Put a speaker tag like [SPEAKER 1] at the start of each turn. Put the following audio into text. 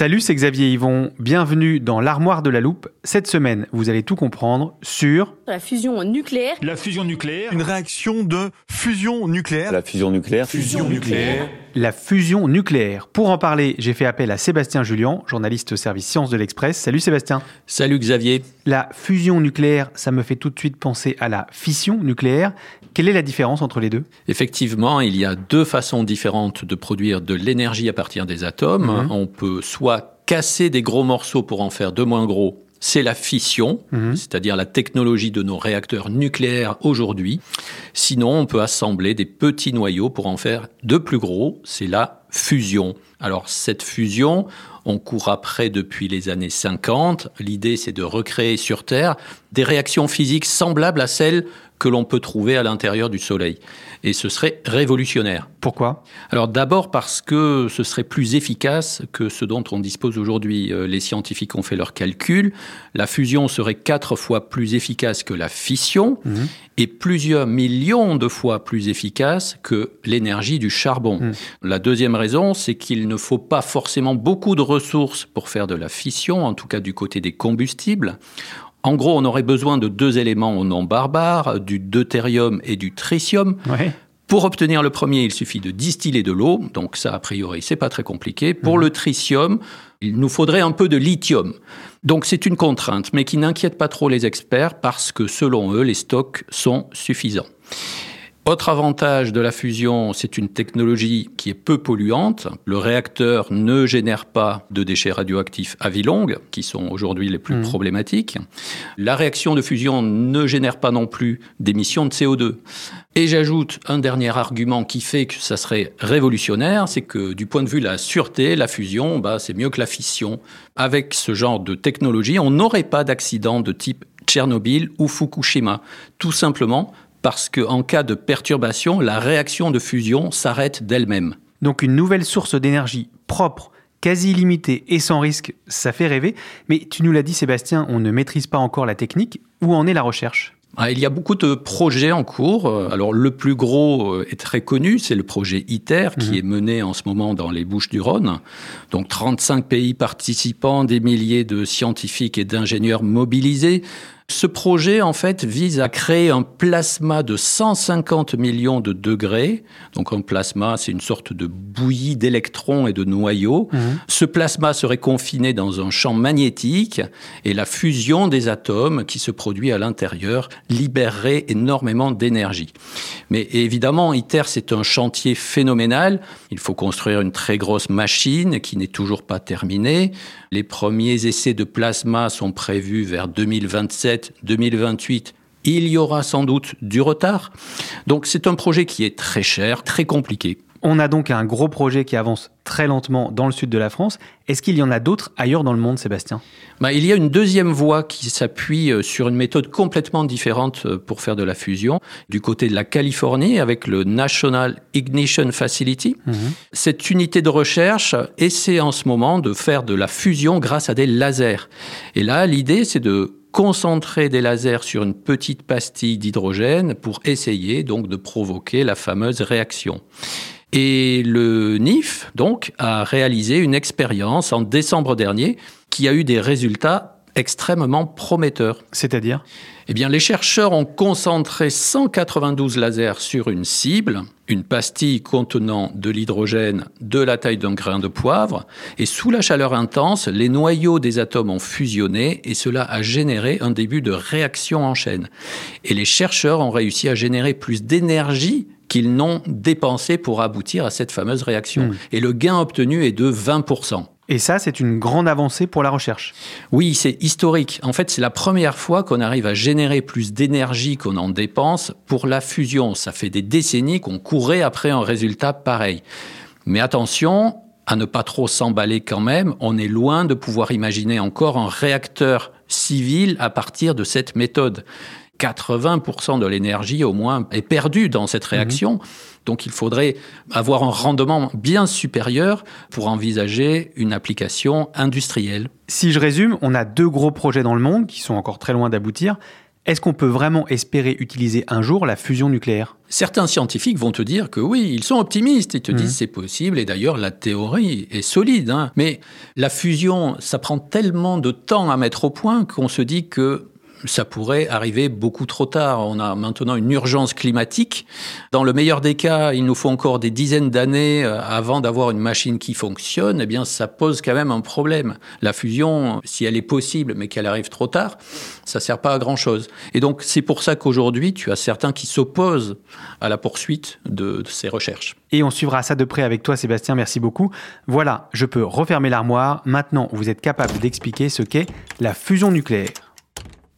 [SPEAKER 1] Salut, c'est Xavier Yvon. Bienvenue dans l'armoire de la loupe. Cette semaine, vous allez tout comprendre sur
[SPEAKER 2] la fusion nucléaire.
[SPEAKER 3] La fusion nucléaire. Une réaction de fusion nucléaire.
[SPEAKER 4] La fusion nucléaire.
[SPEAKER 3] Fusion nucléaire.
[SPEAKER 1] La fusion nucléaire. Pour en parler, j'ai fait appel à Sébastien Julien, journaliste au service Sciences de l'Express. Salut Sébastien.
[SPEAKER 4] Salut Xavier.
[SPEAKER 1] La fusion nucléaire, ça me fait tout de suite penser à la fission nucléaire. Quelle est la différence entre les deux?
[SPEAKER 4] Effectivement, il y a deux façons différentes de produire de l'énergie à partir des atomes.
[SPEAKER 1] Mhm.
[SPEAKER 4] On peut soit casser des gros morceaux pour en faire de moins gros. C'est la fission,
[SPEAKER 1] Mhm.
[SPEAKER 4] c'est-à-dire la technologie de nos réacteurs nucléaires aujourd'hui. Sinon, on peut assembler des petits noyaux pour en faire de plus gros. C'est la fusion. Alors, cette fusion, on court après depuis les années 50. L'idée, c'est de recréer sur Terre des réactions physiques semblables à celles que l'on peut trouver à l'intérieur du Soleil. Et ce serait révolutionnaire.
[SPEAKER 1] Pourquoi?
[SPEAKER 4] Alors d'abord parce que ce serait plus efficace que ce dont on dispose aujourd'hui. Euh, Les scientifiques ont fait leurs calculs. La fusion serait quatre fois plus efficace que la fission
[SPEAKER 1] Mhm.
[SPEAKER 4] et plusieurs millions de fois plus efficace que l'énergie du charbon.
[SPEAKER 1] Mhm.
[SPEAKER 4] La deuxième raison, c'est qu'il ne faut pas forcément beaucoup de ressources pour faire de la fission, en tout cas du côté des combustibles. En gros, on aurait besoin de deux éléments au nom barbare, du deutérium et du tritium.
[SPEAKER 1] Ouais.
[SPEAKER 4] Pour obtenir le premier, il suffit de distiller de l'eau, donc ça a priori c'est pas très compliqué. Pour
[SPEAKER 1] Mhm.
[SPEAKER 4] le tritium, il nous faudrait un peu de lithium. Donc c'est une contrainte, mais qui n'inquiète pas trop les experts parce que selon eux, les stocks sont suffisants. Autre avantage de la fusion, c'est une technologie qui est peu polluante. Le réacteur ne génère pas de déchets radioactifs à vie longue, qui sont aujourd'hui les plus
[SPEAKER 1] Mhm.
[SPEAKER 4] problématiques. La réaction de fusion ne génère pas non plus d'émissions de CO2. Et j'ajoute un dernier argument qui fait que ça serait révolutionnaire, c'est que du point de vue de la sûreté, la fusion, bah, c'est mieux que la fission. Avec ce genre de technologie, on n'aurait pas d'accident de type Tchernobyl ou Fukushima. Tout simplement parce qu'en cas de perturbation, la réaction de fusion s'arrête d'elle-même.
[SPEAKER 1] Donc une nouvelle source d'énergie propre, quasi illimitée et sans risque, ça fait rêver. Mais tu nous l'as dit Sébastien, on ne maîtrise pas encore la technique. Où en est la recherche?
[SPEAKER 4] Ah, Il y a beaucoup de projets en cours. Euh, Alors le plus gros euh, est très connu, c'est le projet ITER qui
[SPEAKER 1] Mhm.
[SPEAKER 4] est mené en ce moment dans les Bouches-du-Rhône. Donc 35 pays participants, des milliers de scientifiques et d'ingénieurs mobilisés. Ce projet, en fait, vise à créer un plasma de 150 millions de degrés. Donc un plasma, c'est une sorte de bouillie d'électrons et de noyaux. Ce plasma serait confiné dans un champ magnétique et la fusion des atomes qui se produit à l'intérieur libérerait énormément d'énergie. Mais évidemment, ITER, c'est un chantier phénoménal. Il faut construire une très grosse machine qui n'est toujours pas terminée. Les premiers essais de plasma sont prévus vers 2027-2028. Il y aura sans doute du retard. Donc c'est un projet qui est très cher, très compliqué.
[SPEAKER 1] On a donc un gros projet qui avance très lentement dans le sud de la France. Est-ce qu'il y en a d'autres ailleurs dans le monde, Sébastien?
[SPEAKER 4] Bah, il y a une deuxième voie qui s'appuie euh, sur une méthode complètement différente euh, pour faire de la fusion, du côté de la Californie avec le National Ignition Facility. Cette unité de recherche essaie en ce moment de faire de la fusion grâce à des lasers. Et là, l'idée, c'est de concentrer des lasers sur une petite pastille d'hydrogène pour essayer donc de provoquer la fameuse réaction. Et le NIF, donc, a réalisé une expérience en décembre dernier qui a eu des résultats extrêmement prometteurs.
[SPEAKER 1] C'est-à-dire
[SPEAKER 4] Eh bien, les chercheurs ont concentré 192 lasers sur une cible, une pastille contenant de l'hydrogène de la taille d'un grain de poivre, et sous la chaleur intense, les noyaux des atomes ont fusionné et cela a généré un début de réaction en chaîne. Et les chercheurs ont réussi à générer plus d'énergie qu'ils n'ont dépensé pour aboutir à cette fameuse réaction.
[SPEAKER 1] Mmh.
[SPEAKER 4] Et le gain obtenu est de 20%.
[SPEAKER 1] Et ça, c'est une grande avancée pour la recherche.
[SPEAKER 4] Oui, c'est historique. En fait, c'est la première fois qu'on arrive à générer plus d'énergie qu'on en dépense pour la fusion. Ça fait des décennies qu'on courait après un résultat pareil. Mais attention à ne pas trop s'emballer quand même. On est loin de pouvoir imaginer encore un réacteur civil à partir de cette méthode. 80% de l'énergie au moins est perdue dans cette réaction. Donc il faudrait avoir un rendement bien supérieur pour envisager une application industrielle.
[SPEAKER 1] Si je résume, on a deux gros projets dans le monde qui sont encore très loin d'aboutir. Est-ce qu'on peut vraiment espérer utiliser un jour la fusion nucléaire?
[SPEAKER 4] Certains scientifiques vont te dire que oui, ils sont optimistes, ils te
[SPEAKER 1] Mhm.
[SPEAKER 4] disent c'est possible, et d'ailleurs la théorie est solide. hein. Mais la fusion, ça prend tellement de temps à mettre au point qu'on se dit que ça pourrait arriver beaucoup trop tard. On a maintenant une urgence climatique. Dans le meilleur des cas, il nous faut encore des dizaines d'années euh, avant d'avoir une machine qui fonctionne. Eh bien, ça pose quand même un problème. La fusion, si elle est possible, mais qu'elle arrive trop tard, ça sert pas à grand chose. Et donc, c'est pour ça qu'aujourd'hui, tu as certains qui s'opposent à la poursuite de ces recherches.
[SPEAKER 1] Et on suivra ça de près avec toi, Sébastien. Merci beaucoup. Voilà, je peux refermer l'armoire. Maintenant, vous êtes capable d'expliquer ce qu'est la fusion nucléaire.